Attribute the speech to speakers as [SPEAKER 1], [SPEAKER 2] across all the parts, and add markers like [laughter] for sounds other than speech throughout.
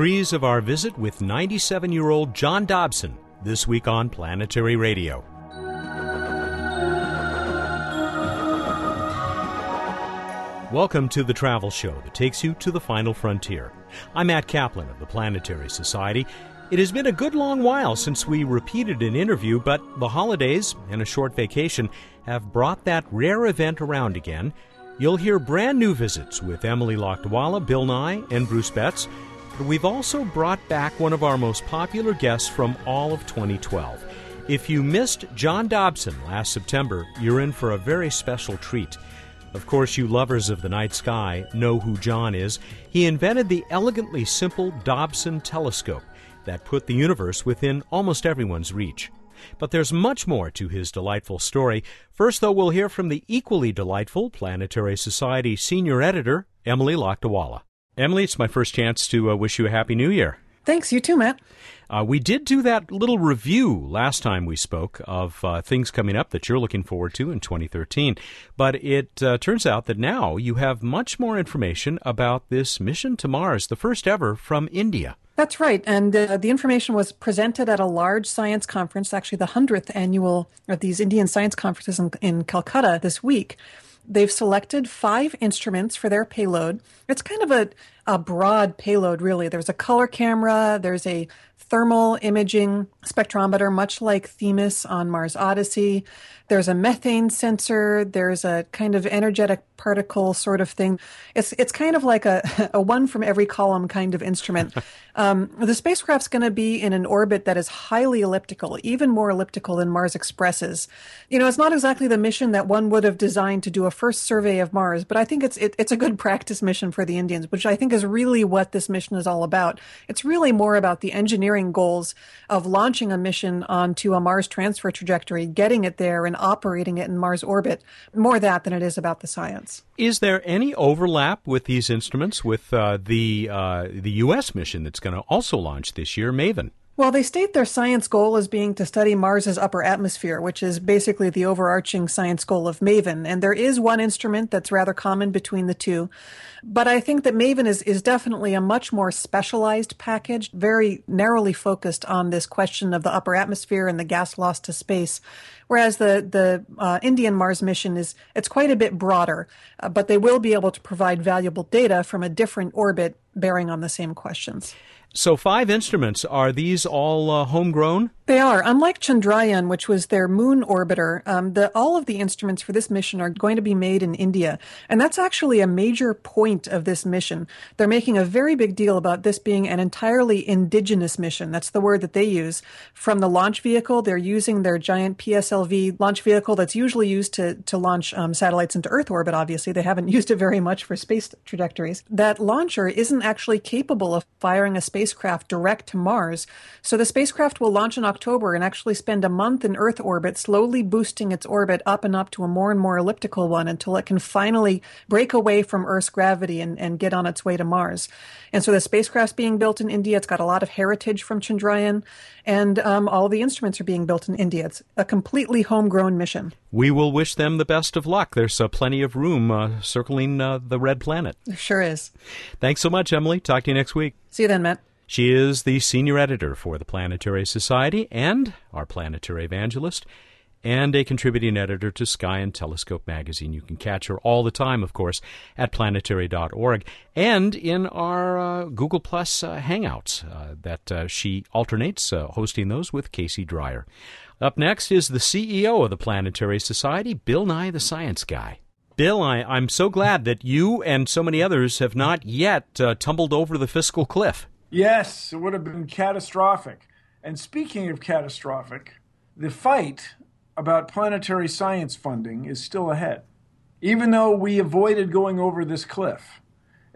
[SPEAKER 1] reprise of our visit with 97 year old John Dobson this week on Planetary Radio. Welcome to the travel show that takes you to the final frontier. I'm Matt Kaplan of the Planetary Society. It has been a good long while since we repeated an interview, but the holidays and a short vacation have brought that rare event around again. You'll hear brand new visits with Emily Lakdawalla, Bill Nye, and Bruce Betts. But we've also brought back one of our most popular guests from all of 2012. If you missed John Dobson last September, you're in for a very special treat. Of course, you lovers of the night sky know who John is. He invented the elegantly simple Dobson telescope that put the universe within almost everyone's reach. But there's much more to his delightful story. First, though, we'll hear from the equally delightful Planetary Society senior editor, Emily Lakdawalla. Emily, it's my first chance to uh, wish you a Happy New Year.
[SPEAKER 2] Thanks, you too, Matt.
[SPEAKER 1] Uh, we did do that little review last time we spoke of uh, things coming up that you're looking forward to in 2013. But it uh, turns out that now you have much more information about this mission to Mars, the first ever from India.
[SPEAKER 2] That's right. And uh, the information was presented at a large science conference, actually the 100th annual of these Indian science conferences in, in Calcutta this week. They've selected five instruments for their payload. It's kind of a, a broad payload, really. There's a color camera, there's a thermal imaging spectrometer, much like Themis on Mars Odyssey. There's a methane sensor. There's a kind of energetic particle sort of thing. It's it's kind of like a, [laughs] a one from every column kind of instrument. [laughs] Um, the spacecraft's going to be in an orbit that is highly elliptical, even more elliptical than Mars Express's. You know, it's not exactly the mission that one would have designed to do a first survey of Mars, but I think it's it, it's a good [laughs] practice mission for the Indians, which I think is really what this mission is all about. It's really more about the engineering goals of launching a mission onto a Mars transfer trajectory, getting it there, and operating it in Mars orbit. More that than it is about the science.
[SPEAKER 1] Is there any overlap with these instruments with uh, the uh, the U.S. mission that's going to also launch this year, MAVEN?
[SPEAKER 2] Well, they state their science goal as being to study Mars's upper atmosphere, which is basically the overarching science goal of MAVEN. And there is one instrument that's rather common between the two. But I think that MAVEN is, is definitely a much more specialized package, very narrowly focused on this question of the upper atmosphere and the gas loss to space. Whereas the, the uh, Indian Mars mission is, it's quite a bit broader, uh, but they will be able to provide valuable data from a different orbit bearing on the same questions.
[SPEAKER 1] So, five instruments. Are these all uh, homegrown?
[SPEAKER 2] They are. Unlike Chandrayaan, which was their moon orbiter, um, the, all of the instruments for this mission are going to be made in India. And that's actually a major point of this mission. They're making a very big deal about this being an entirely indigenous mission. That's the word that they use. From the launch vehicle, they're using their giant PSLV launch vehicle that's usually used to, to launch um, satellites into Earth orbit, obviously. They haven't [laughs] used it very much for space trajectories. That launcher isn't actually capable of firing a spacecraft direct to Mars. So the spacecraft will launch in October and actually spend a month in Earth orbit, slowly boosting its orbit up and up to a more and more elliptical one until it can finally break away from Earth's gravity and, and get on its way to Mars. And so the spacecraft's being built in India. It's got a lot of heritage from Chandrayaan, and um, all the instruments are being built in India. It's a completely homegrown mission.
[SPEAKER 1] We will wish them the best of luck. There's uh, plenty of room uh, circling uh, the red planet.
[SPEAKER 2] There sure is.
[SPEAKER 1] Thanks so much, Emily. Talk to you next week.
[SPEAKER 2] See you then, Matt.
[SPEAKER 1] She is the senior editor for the Planetary Society and our planetary evangelist, and a contributing editor to Sky and Telescope magazine. You can catch her all the time, of course, at planetary.org and in our uh, Google Plus uh, Hangouts uh, that uh, she alternates uh, hosting those with Casey Dreyer. Up next is the CEO of the Planetary Society, Bill Nye the Science Guy. Bill, I, am so glad that you and so many others have not yet uh, tumbled over the fiscal cliff.
[SPEAKER 3] Yes, it would have been catastrophic. And speaking of catastrophic, the fight about planetary science funding is still ahead, even though we avoided going over this cliff.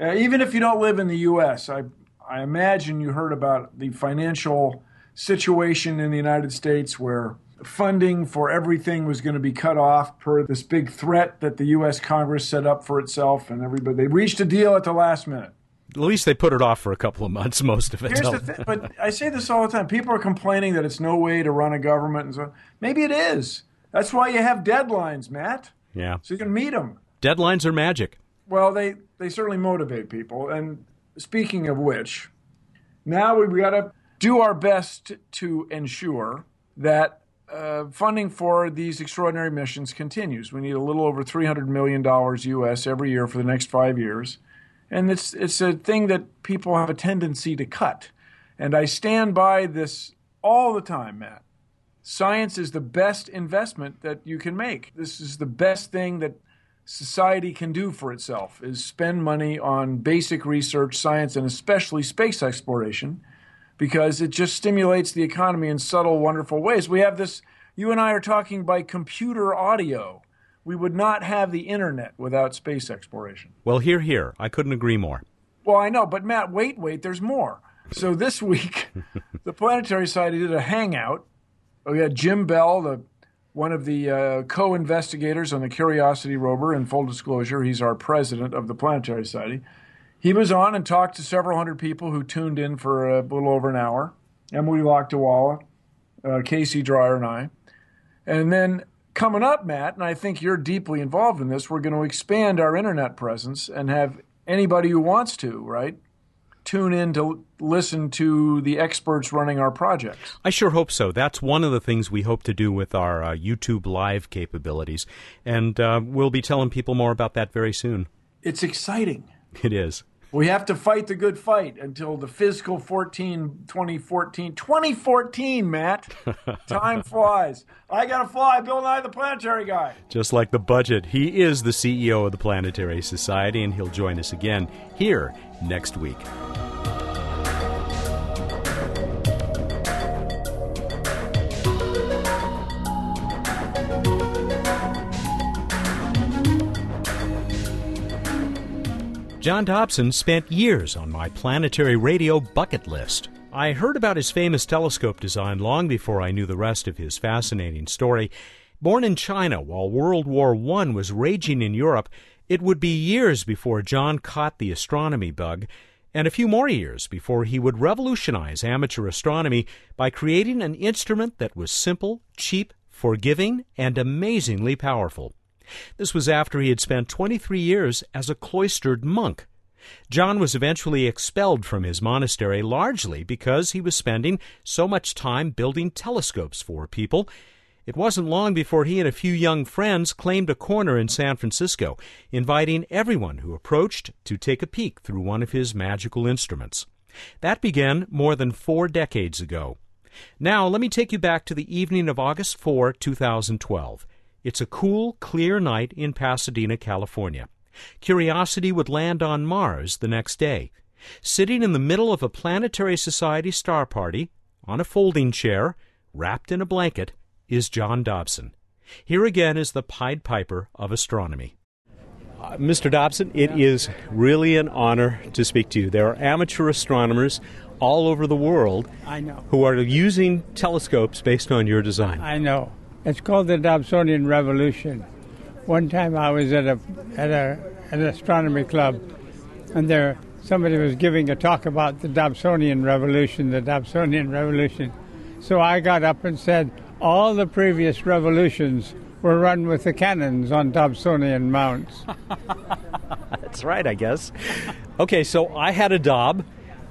[SPEAKER 3] Uh, even if you don't live in the U.S., I, I imagine you heard about the financial situation in the United States where funding for everything was going to be cut off per this big threat that the U.S. Congress set up for itself, and everybody they reached a deal at the last minute.
[SPEAKER 1] At least they put it off for a couple of months, [laughs] most of it.
[SPEAKER 3] Thing, but I say this all the time. People are complaining that it's no way to run a government and so maybe it is. That's why you have deadlines, Matt.
[SPEAKER 1] Yeah.
[SPEAKER 3] So you can meet them.
[SPEAKER 1] Deadlines are magic.
[SPEAKER 3] Well, they they certainly motivate people. And speaking of which, Now we've got to do our best to ensure that uh, funding for these extraordinary missions continues. We need a little over $300 million US every year for the next five years. And it's, it's a thing that people have a tendency to cut. And I stand by this all the time, Matt. Science is the best investment that you can make. This is the best thing that society can do for itself is spend money on basic research, science, and especially space exploration because it just stimulates the economy in subtle, wonderful ways. We have this, you and I are talking by computer audio. We would not have the internet without space exploration.
[SPEAKER 1] Well, here, here. I couldn't agree more.
[SPEAKER 3] Well, I know, but Matt, wait, wait, there's more. So this [laughs] week, the Planetary Society did a hangout. We had Jim Bell, the one of the uh, co-investigators on the Curiosity rover. In full disclosure, he's our president of the Planetary Society. He was on and talked to several hundred people who tuned in for a little over an hour. Emily Lakdawalla, uh, Casey Dreyer, and I. And then coming up, Matt, and I think you're deeply involved in this, we're going to expand our internet presence and have anybody who wants to, right? Tune in to listen to the experts running our projects.
[SPEAKER 1] I sure hope so. That's one of the things we hope to do with our uh, YouTube live capabilities. And uh, we'll be telling people more about that very soon.
[SPEAKER 3] It's exciting.
[SPEAKER 1] It is.
[SPEAKER 3] We have to fight the good fight until the fiscal 14, 2014. 2014, Matt. [laughs] Time flies. I got to fly. Bill Nye, the planetary guy.
[SPEAKER 1] Just like the budget, he is the CEO of the Planetary Society, and he'll join us again here next week. John Dobson spent years on my planetary radio bucket list. I heard about his famous telescope design long before I knew the rest of his fascinating story. Born in China while World War I was raging in Europe, it would be years before John caught the astronomy bug, and a few more years before he would revolutionize amateur astronomy by creating an instrument that was simple, cheap, forgiving, and amazingly powerful. This was after he had spent 23 years as a cloistered monk. John was eventually expelled from his monastery largely because he was spending so much time building telescopes for people. It wasn't long before he and a few young friends claimed a corner in San Francisco, inviting everyone who approached to take a peek through one of his magical instruments. That began more than four decades ago. Now, let me take you back to the evening of August 4, 2012. It's a cool, clear night in Pasadena, California. Curiosity would land on Mars the next day. Sitting in the middle of a Planetary Society star party, on a folding chair, wrapped in a blanket, is John Dobson. Here again is the Pied Piper of astronomy. Uh, Mr. Dobson, it yeah. is really an honor to speak to you. There are amateur astronomers all over the world
[SPEAKER 4] I know.
[SPEAKER 1] who are using telescopes based on your design.
[SPEAKER 4] I know. It's called the Dobsonian Revolution. One time I was at a at a an astronomy club, and there somebody was giving a talk about the Dobsonian Revolution, the Dobsonian Revolution. So I got up and said all the previous revolutions were run with the cannons on Dobsonian mounts. [laughs]
[SPEAKER 1] That's right, I guess. Okay, so I had a Dob,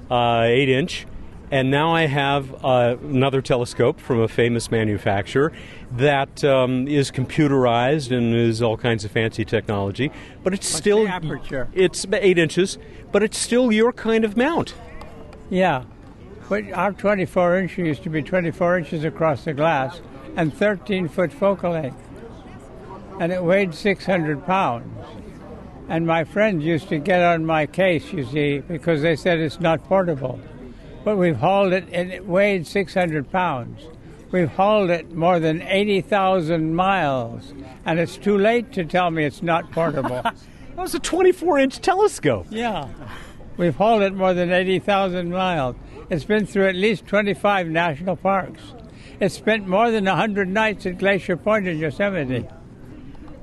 [SPEAKER 1] uh, eight inch, and now I have uh, another telescope from a famous manufacturer that um, is computerized and is all kinds of fancy technology. But it's
[SPEAKER 4] What's
[SPEAKER 1] still
[SPEAKER 4] aperture.
[SPEAKER 1] It's eight inches, but it's still your kind of mount.
[SPEAKER 4] Yeah, but our 24 inch used to be 24 inches across the glass and 13 foot focal length, and it weighed 600 pounds. And my friends used to get on my case, you see, because they said it's not portable but we've hauled it, and it weighed 600 pounds. We've hauled it more than 80,000 miles, and it's too late to tell me it's not portable. [laughs]
[SPEAKER 1] that was a 24 inch telescope.
[SPEAKER 4] Yeah. We've hauled it more than 80,000 miles. It's been through at least 25 national parks. It's spent more than 100 nights at Glacier Point in Yosemite.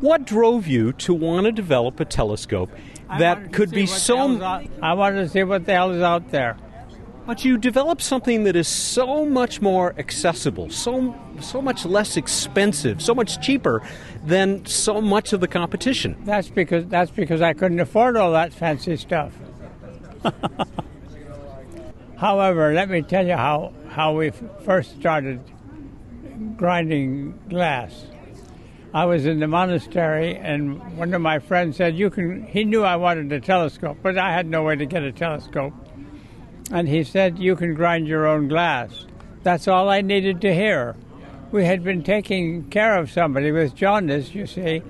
[SPEAKER 1] What drove you to want to develop a telescope that could be so.
[SPEAKER 4] I wanted to see what the hell is out there.
[SPEAKER 1] But you develop something that is so much more accessible, so so much less expensive, so much cheaper than so much of the competition.
[SPEAKER 4] That's because that's because I couldn't afford all that fancy stuff. [laughs] However, let me tell you how, how we first started grinding glass. I was in the monastery, and one of my friends said, "You can." He knew I wanted a telescope, but I had no way to get a telescope. And he said, "You can grind your own glass." That's all I needed to hear. We had been taking care of somebody with jaundice, you see,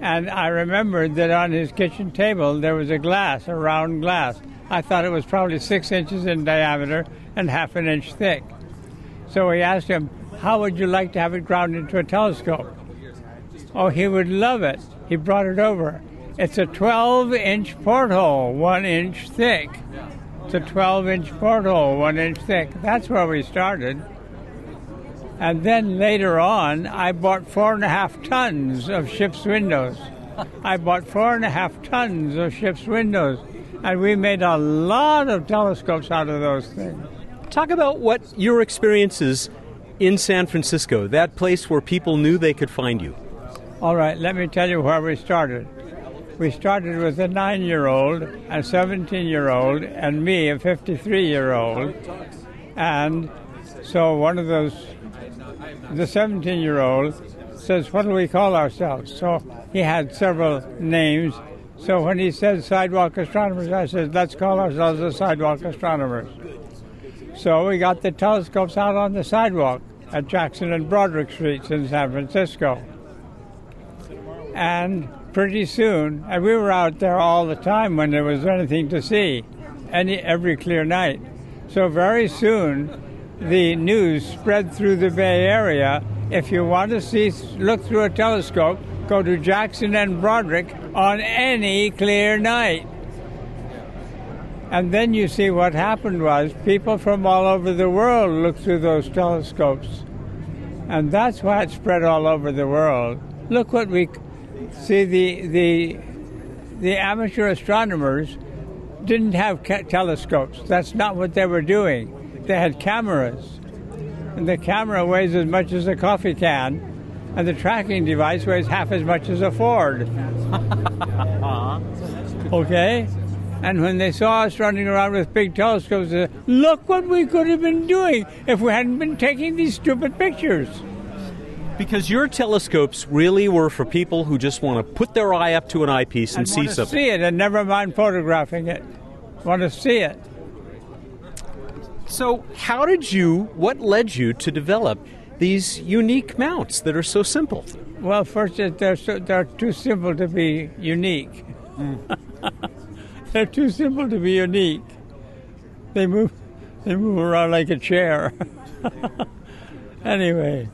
[SPEAKER 4] and I remembered that on his kitchen table there was a glass, a round glass. I thought it was probably six inches in diameter and half an inch thick. So we asked him, How would you like to have it ground into a telescope? Oh, he would love it. He brought it over. It's a 12 inch porthole, one inch thick. It's a 12 inch porthole, one inch thick. That's where we started. And then later on, I bought four and a half tons of ship's windows. I bought four and a half tons of ship's windows. And we made a lot of telescopes out of those things.
[SPEAKER 1] Talk about what your experiences in San Francisco, that place where people knew they could find you.
[SPEAKER 4] All right, let me tell you where we started. We started with a nine year old, a 17 year old, and me, a 53 year old. And so one of those, the 17 year old, says, What do we call ourselves? So he had several names. So when he said sidewalk astronomers, I said, Let's call ourselves the sidewalk astronomers. So we got the telescopes out on the sidewalk at Jackson and Broderick Streets in San Francisco. And pretty soon, and we were out there all the time when there was anything to see, any every clear night. So very soon, the news spread through the Bay Area. If you want to see, look through a telescope, go to Jackson and Broderick on any clear night. And then you see what happened was people from all over the world looked through those telescopes. And that's why it spread all over the world. Look what we see the the the amateur astronomers didn't have ca- telescopes. That's not what they were doing. They had cameras. And the camera weighs as much as a coffee can, and the tracking device weighs half as much as a Ford. [laughs] okay? And when they saw us running around with big telescopes, they said, look what we could have been doing if we hadn't been taking these stupid pictures.
[SPEAKER 1] Because your telescopes really were for people who just want to put their eye up to an eyepiece and,
[SPEAKER 4] and
[SPEAKER 1] see
[SPEAKER 4] want to
[SPEAKER 1] something.
[SPEAKER 4] see it and never mind photographing it. Want to see it.
[SPEAKER 1] So, how did you, what led you to develop these unique mounts that are so simple?
[SPEAKER 4] Well, first, they're, so, they're too simple to be unique. Hmm. [laughs] they're too simple to be unique. They move, they move around like a chair. [laughs] anyway,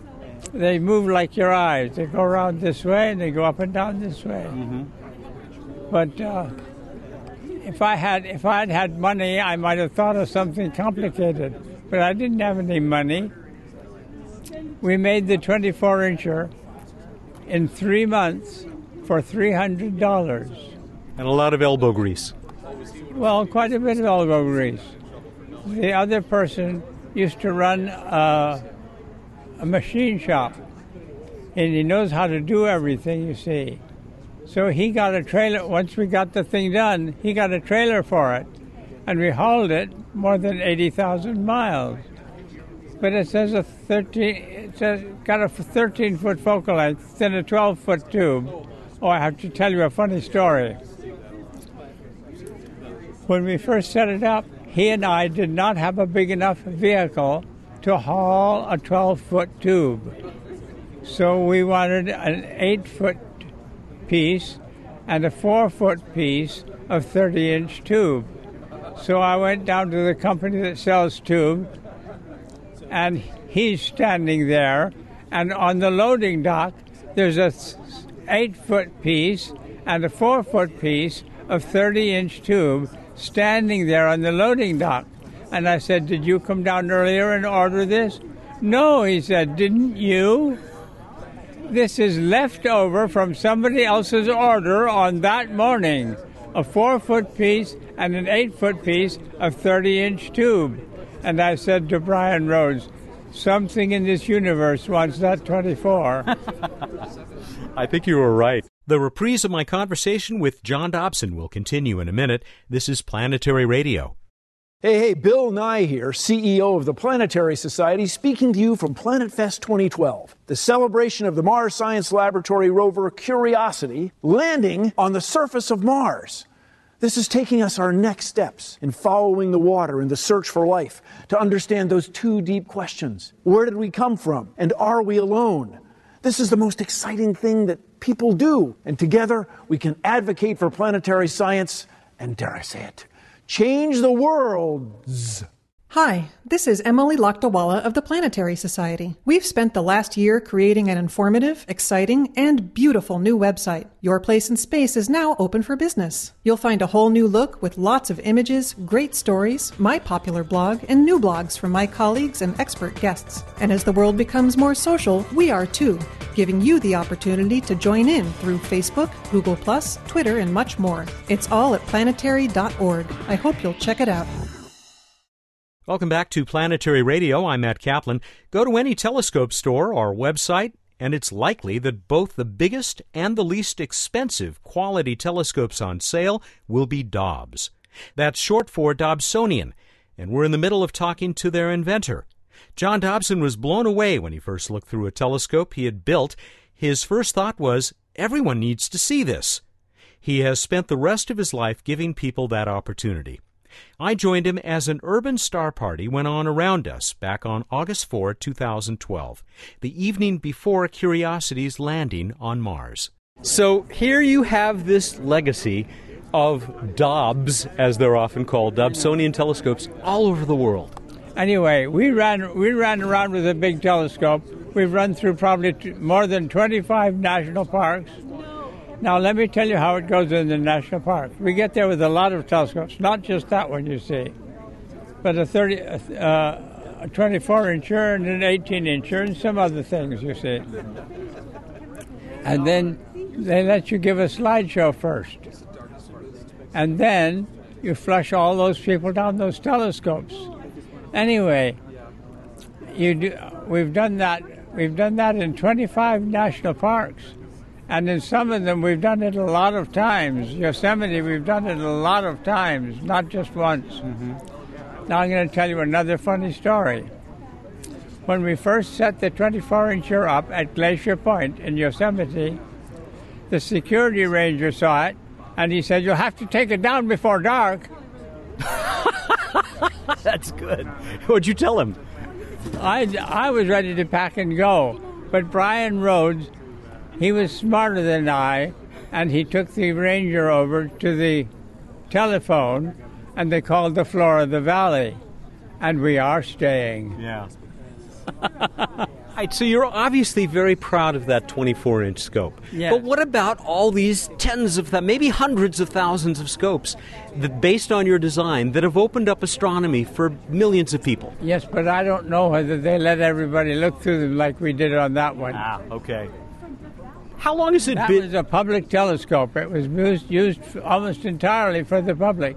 [SPEAKER 4] they move like your eyes. They go around this way and they go up and down this way. But uh, if I had if I had had money, I might have thought of something complicated. But I didn't have any money. We made the 24 incher in three months for $300.
[SPEAKER 1] And a lot of elbow grease.
[SPEAKER 4] Well, quite a bit of elbow grease. The other person used to run a, a machine shop, and he knows how to do everything, you see. So he got a trailer, once we got the thing done, he got a trailer for it, and we hauled it more than 80,000 miles. But it says a 13, it says got a 13 foot focal length, then a 12 foot tube. Oh, I have to tell you a funny story. When we first set it up, he and I did not have a big enough vehicle to haul a 12 foot tube. So we wanted an 8 foot piece and a 4 foot piece of 30 inch tube. So I went down to the company that sells tube, and he's standing there, and on the loading dock, there's a 8 foot piece and a 4 foot piece of 30 inch tube standing there on the loading dock. And I said, Did you come down earlier and order this? No, he said, Didn't you? This is left over from somebody else's order on that morning. A four foot piece and an eight foot piece of 30 inch tube. And I said to Brian Rhodes, Something in this universe wants that 24. [laughs]
[SPEAKER 1] I think you were right. The reprise of my conversation with John Dobson will continue in a minute. This is Planetary Radio.
[SPEAKER 3] Hey, hey, Bill Nye here, CEO of the Planetary Society, speaking to you from Planet Fest 2012, the celebration of the Mars Science Laboratory rover Curiosity landing on the surface of Mars. This is taking us our next steps in following the water in the search for life to understand those two deep questions. Where did we come from? And are we alone? This is the most exciting thing that people do. And together we can advocate for planetary science and, dare I say it, change the worlds.
[SPEAKER 2] Hi, this is Emily Lakdawalla of the Planetary Society. We've spent the last year creating an informative, exciting, and beautiful new website. Your Place in Space is now open for business. You'll find a whole new look with lots of images, great stories, my popular blog, and new blogs from my colleagues and expert guests. And as the world becomes more social, we are too, giving you the opportunity to join in through Facebook, Google, Twitter, and much more. It's all at planetary.org. I hope you'll check it out.
[SPEAKER 1] Welcome back to Planetary Radio. I'm Matt Kaplan. Go to any telescope store or website, and it's likely that both the biggest and the least expensive quality telescopes on sale will be Dobs. That's short for Dobsonian, and we're in the middle of talking to their inventor. John Dobson was blown away when he first looked through a telescope he had built. His first thought was, everyone needs to see this. He has spent the rest of his life giving people that opportunity. I joined him as an urban star party went on around us back on August 4, 2012, the evening before Curiosity's landing on Mars. So here you have this legacy of Dobs, as they're often called, Dobsonian telescopes, all over the world.
[SPEAKER 4] Anyway, we ran we ran around with a big telescope. We've run through probably t- more than 25 national parks. Now, let me tell you how it goes in the national park. We get there with a lot of telescopes, not just that one you see, but a 30, uh, a 24 incher and an 18 incher and some other things you see. And then they let you give a slideshow first. And then you flush all those people down those telescopes. Anyway, you do, we've done that. We've done that in 25 national parks. And in some of them, we've done it a lot of times. Yosemite, we've done it a lot of times, not just once. Mm-hmm. Now I'm going to tell you another funny story. When we first set the 24 incher up at Glacier Point in Yosemite, the security ranger saw it and he said, You'll have to take it down before dark. [laughs]
[SPEAKER 1] That's good. What'd you tell him?
[SPEAKER 4] I, I was ready to pack and go, but Brian Rhodes he was smarter than I, and he took the ranger over to the telephone, and they called the floor of the valley, and we are staying.
[SPEAKER 1] Yeah. [laughs] right, so you're obviously very proud of that 24 inch scope.
[SPEAKER 4] Yeah.
[SPEAKER 1] But what about all these tens of th- maybe hundreds of thousands of scopes that, based on your design, that have opened up astronomy for millions of people?
[SPEAKER 4] Yes, but I don't know whether they let everybody look through them like we did on that one.
[SPEAKER 1] Ah, okay. How long has it
[SPEAKER 4] that
[SPEAKER 1] been?
[SPEAKER 4] That was a public telescope. It was used, used almost entirely for the public.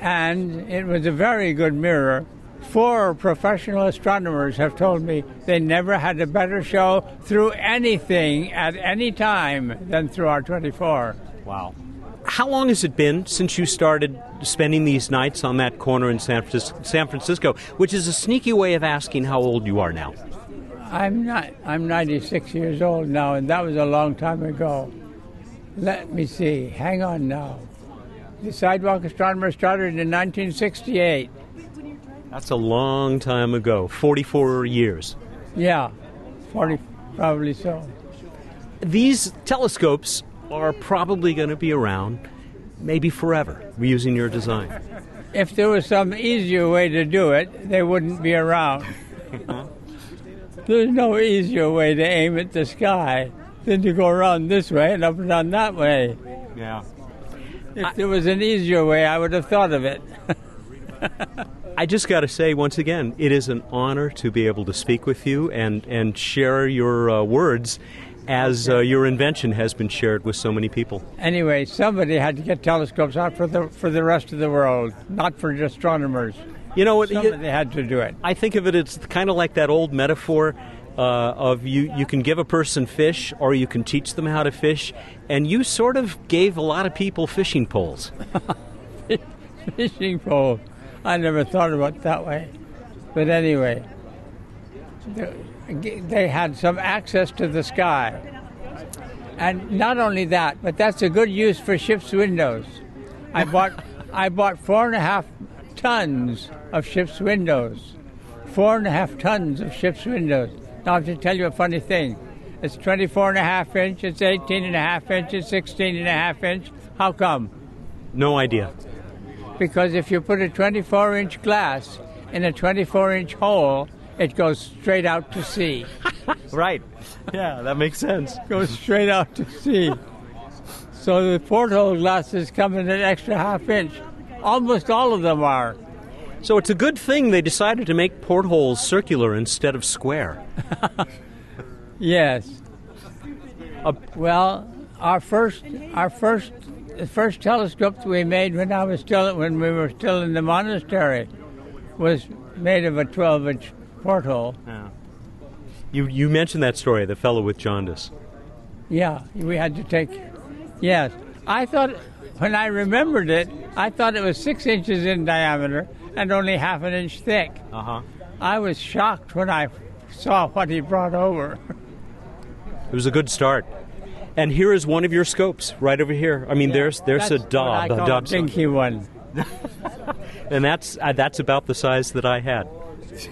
[SPEAKER 4] And it was a very good mirror. Four professional astronomers have told me they never had a better show through anything at any time than through our 24.
[SPEAKER 1] Wow. How long has it been since you started spending these nights on that corner in San Francisco, San Francisco which is a sneaky way of asking how old you are now?
[SPEAKER 4] I'm not. I'm 96 years old now, and that was a long time ago. Let me see. Hang on now. The Sidewalk Astronomer started in 1968.
[SPEAKER 1] That's a long time ago. 44 years.
[SPEAKER 4] Yeah, 40, probably so.
[SPEAKER 1] These telescopes are probably going to be around maybe forever using your design.
[SPEAKER 4] If there was some easier way to do it, they wouldn't be around. [laughs] There's no easier way to aim at the sky than to go around this way and up and down that way.
[SPEAKER 1] Yeah.
[SPEAKER 4] If I, there was an easier way, I would have thought of it. [laughs]
[SPEAKER 1] I just got to say once again, it is an honor to be able to speak with you and, and share your uh, words as uh, your invention has been shared with so many people.
[SPEAKER 4] Anyway, somebody had to get telescopes out for the for the rest of the world, not for astronomers.
[SPEAKER 1] You know what?
[SPEAKER 4] Somebody had to do it.
[SPEAKER 1] I think of it as kind of like that old metaphor uh, of you, you can give a person fish or you can teach them how to fish, and you sort of gave a lot of people fishing poles. [laughs]
[SPEAKER 4] fishing poles. I never thought about it that way. But anyway, they had some access to the sky. And not only that, but that's a good use for ship's windows. I bought [laughs] I bought four and a half tons of ship's windows. Four and a half tons of ship's windows. Now, I have to tell you a funny thing. It's 24 and a half inch, it's 18 and a half inch, it's 16 and a half inch. How come?
[SPEAKER 1] No idea.
[SPEAKER 4] Because if you put a 24 inch glass in a 24 inch hole, it goes straight out to sea. [laughs]
[SPEAKER 1] right. Yeah, that makes sense. [laughs]
[SPEAKER 4] goes straight out to sea. So the porthole glasses come in an extra half inch. Almost all of them are.
[SPEAKER 1] So it's a good thing they decided to make portholes circular instead of square. [laughs]
[SPEAKER 4] yes. Uh, well, our first, our first, the first telescopes we made when I was still when we were still in the monastery was made of a 12-inch porthole. Yeah.
[SPEAKER 1] You you mentioned that story, the fellow with jaundice.
[SPEAKER 4] Yeah, we had to take. Yes, I thought when I remembered it, I thought it was six inches in diameter and only half an inch thick.
[SPEAKER 1] Uh huh.
[SPEAKER 4] I was shocked when I saw what he brought over.
[SPEAKER 1] It was a good start. And here is one of your scopes right over here. I mean, yeah, there's there's a Dob,
[SPEAKER 4] a Dob dinky one. [laughs]
[SPEAKER 1] and that's uh, that's about the size that I had.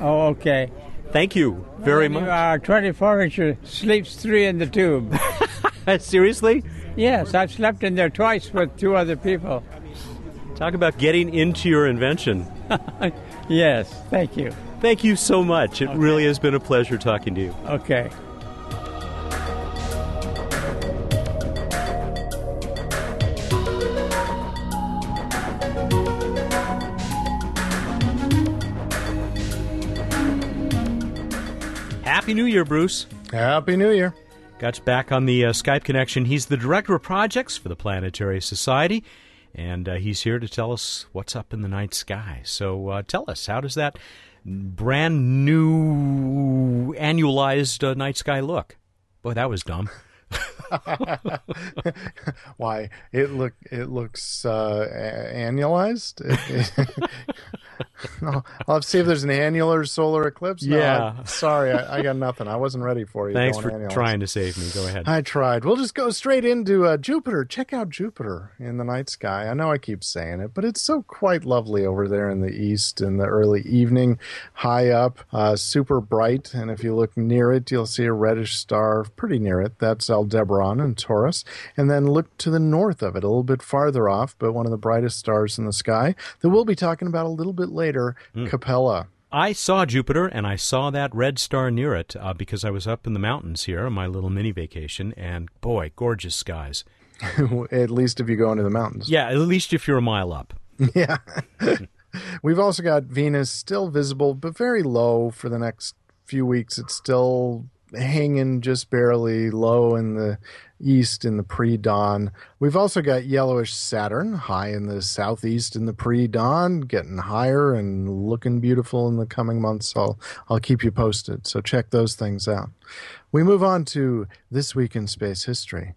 [SPEAKER 4] Oh, okay.
[SPEAKER 1] Thank you very much.
[SPEAKER 4] Our 24 incher sleeps three in the tube. [laughs]
[SPEAKER 1] Seriously?
[SPEAKER 4] Yes, I've slept in there twice with two other people.
[SPEAKER 1] Talk about getting into your invention. [laughs]
[SPEAKER 4] yes, thank you.
[SPEAKER 1] Thank you so much. It okay. really has been a pleasure talking to you.
[SPEAKER 4] Okay.
[SPEAKER 1] Happy New Year, Bruce.
[SPEAKER 5] Happy New Year.
[SPEAKER 1] Got back on the uh, Skype connection. He's the director of projects for the Planetary Society and uh, he's here to tell us what's up in the night sky. So uh, tell us, how does that brand new annualized uh, night sky look? Boy, that was dumb. [laughs] [laughs]
[SPEAKER 5] Why it look it looks uh, annualized? It, [laughs] it, [laughs] no, I'll have to see if there's an annular solar eclipse. No,
[SPEAKER 1] yeah.
[SPEAKER 5] I, sorry, I, I, got nothing. I wasn't ready for you.
[SPEAKER 1] Thanks for trying to save me. Go ahead.
[SPEAKER 5] I tried. We'll just go straight into uh, Jupiter. Check out Jupiter in the night sky. I know I keep saying it, but it's so quite lovely over there in the east in the early evening, high up, uh, super bright. And if you look near it, you'll see a reddish star pretty near it. That's Aldebaran in Taurus. And then look to the north of it, a little bit farther off, but one of the brightest stars in the sky that we'll be talking about a little bit later, mm. Capella.
[SPEAKER 1] I saw Jupiter and I saw that red star near it uh, because I was up in the mountains here on my little mini vacation, and boy, gorgeous skies. [laughs]
[SPEAKER 5] at least if you go into the mountains.
[SPEAKER 1] Yeah, at least if you're a mile up. [laughs]
[SPEAKER 5] yeah. [laughs] We've also got Venus still visible, but very low for the next few weeks. It's still hanging just barely low in the east in the pre-dawn. We've also got yellowish Saturn high in the southeast in the pre-dawn, getting higher and looking beautiful in the coming months. I'll, I'll keep you posted. So check those things out. We move on to this week in space history.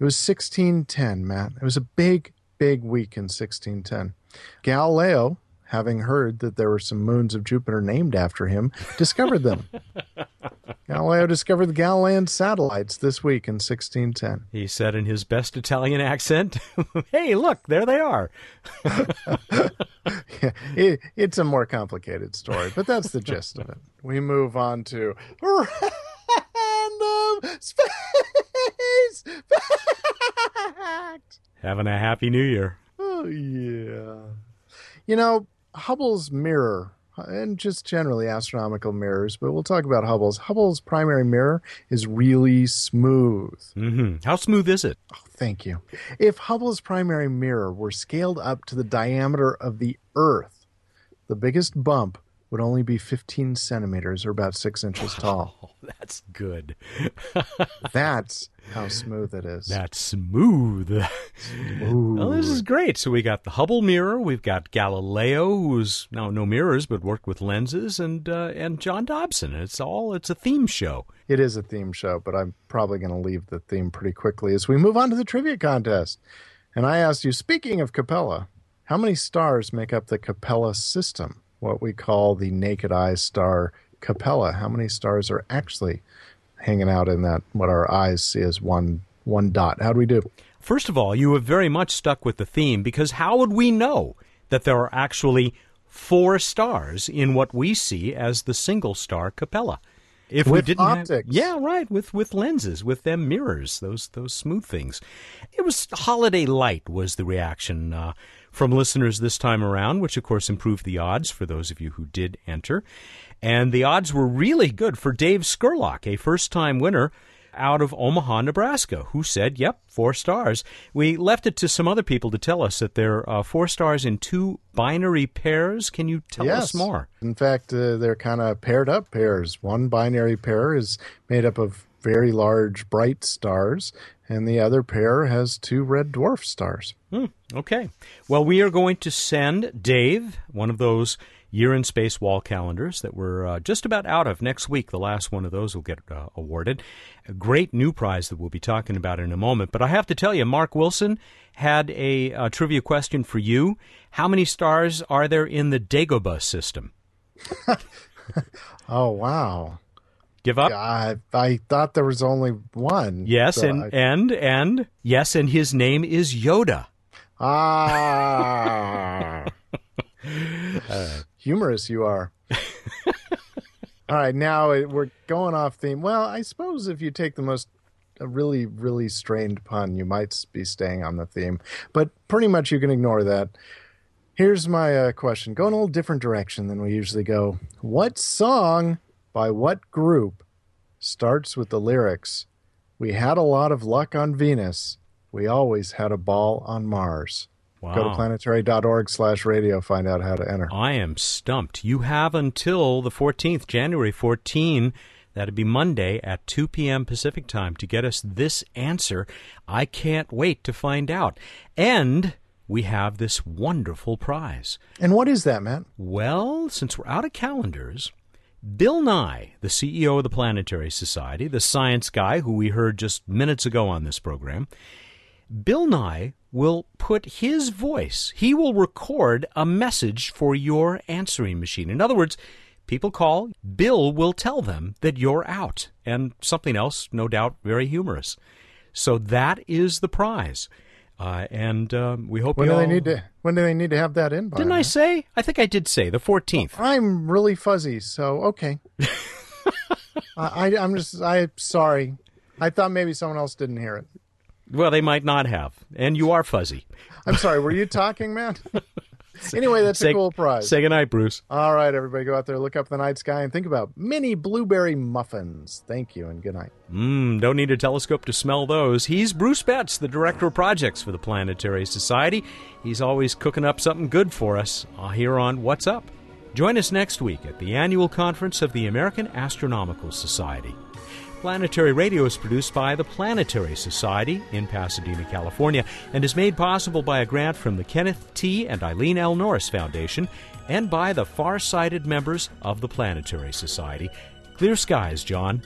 [SPEAKER 5] It was 1610, Matt. It was a big, big week in 1610. Galileo, having heard that there were some moons of Jupiter named after him, discovered them. [laughs] Galileo discovered the Galilean satellites this week in 1610.
[SPEAKER 1] He said in his best Italian accent, [laughs] Hey, look, there they are. [laughs]
[SPEAKER 5] yeah, it, it's a more complicated story, but that's the gist of it. We move on to random space fact.
[SPEAKER 1] Having a happy new year.
[SPEAKER 5] Oh, yeah. You know, Hubble's mirror and just generally astronomical mirrors, but we'll talk about Hubble's. Hubble's primary mirror is really smooth.
[SPEAKER 1] Mm-hmm. How smooth is it?
[SPEAKER 5] Oh, thank you. If Hubble's primary mirror were scaled up to the diameter of the Earth, the biggest bump would only be 15 centimeters or about six inches [laughs] tall.
[SPEAKER 1] Oh, that's good. [laughs]
[SPEAKER 5] that's how smooth it is.
[SPEAKER 1] That's smooth. smooth. Well, this is great. So we got the Hubble mirror. We've got Galileo, who's now no mirrors but worked with lenses, and uh, and John Dobson. It's all it's a theme show.
[SPEAKER 5] It is a theme show, but I'm probably going to leave the theme pretty quickly as we move on to the trivia contest. And I asked you, speaking of Capella, How many stars make up the Capella system, what we call the naked eye star Capella? How many stars are actually hanging out in that, what our eyes see as one, one dot? How do we do?
[SPEAKER 1] First of all, you have very much stuck with the theme because how would we know that there are actually four stars in what we see as the single star Capella?
[SPEAKER 5] If with we didn't optics. Have,
[SPEAKER 1] yeah, right, with with lenses, with them mirrors, those those smooth things. It was holiday light was the reaction uh, from listeners this time around, which of course improved the odds for those of you who did enter. And the odds were really good for Dave Scurlock, a first time winner out of Omaha, Nebraska, who said, yep, four stars. We left it to some other people to tell us that they're uh, four stars in two binary pairs. Can you tell
[SPEAKER 5] yes.
[SPEAKER 1] us more?
[SPEAKER 5] In fact, uh, they're kind of paired up pairs. One binary pair is made up of very large, bright stars, and the other pair has two red dwarf stars.
[SPEAKER 1] Hmm, okay. Well, we are going to send Dave one of those year in space wall calendars that we're uh, just about out of next week. The last one of those will get uh, awarded. A great new prize that we'll be talking about in a moment. But I have to tell you, Mark Wilson had a, a trivia question for you. How many stars are there in the Dagobah system? [laughs]
[SPEAKER 5] oh, wow.
[SPEAKER 1] Give up?
[SPEAKER 5] I, I thought there was only one.
[SPEAKER 1] Yes, so and, I... and, and, yes, and his name is Yoda.
[SPEAKER 5] Ah. uh, [laughs] [laughs] humorous you are. [laughs] All right, now we're going off theme. Well, I suppose if you take the most a really really strained pun, you might be staying on the theme, but pretty much you can ignore that. Here's my uh, question: Go in a little different direction than we usually go. What song by what group starts with the lyrics? We had a lot of luck on Venus. We always had a ball on Mars. Wow. Go to planetary.org slash radio, find out how to enter.
[SPEAKER 1] I am stumped. You have until the 14th, January 14, that'd be Monday at 2 p.m. Pacific time to get us this answer. I can't wait to find out. And we have this wonderful prize.
[SPEAKER 5] And what is that, Matt?
[SPEAKER 1] Well, since we're out of calendars, Bill Nye, the CEO of the Planetary Society, the science guy who we heard just minutes ago on this program, Bill Nye will put his voice, he will record a message for your answering machine. In other words, people call, Bill will tell them that you're out, and something else, no doubt, very humorous. So that is the prize. Uh, and um, we hope
[SPEAKER 5] when
[SPEAKER 1] do
[SPEAKER 5] all... they need to when do they need to have that in by?
[SPEAKER 1] Didn't I say? I think I did say the fourteenth.
[SPEAKER 5] I'm really fuzzy, so okay. [laughs] I, I, I'm just I'm sorry. I thought maybe someone else didn't hear it.
[SPEAKER 1] Well, they might not have. And you are fuzzy.
[SPEAKER 5] I'm sorry. Were you [laughs] talking, man? [laughs] anyway, that's say, a cool prize.
[SPEAKER 1] Say goodnight, Bruce.
[SPEAKER 5] All right, everybody, go out there, look up the night sky, and think about mini blueberry muffins. Thank you, and good night.
[SPEAKER 1] Mmm, don't need a telescope to smell those. He's Bruce Betts, the director of projects for the Planetary Society. He's always cooking up something good for us uh, here on What's Up. Join us next week at the annual conference of the American Astronomical Society. Planetary Radio is produced by the Planetary Society in Pasadena, California, and is made possible by a grant from the Kenneth T. and Eileen L. Norris Foundation and by the far sighted members of the Planetary Society. Clear skies, John.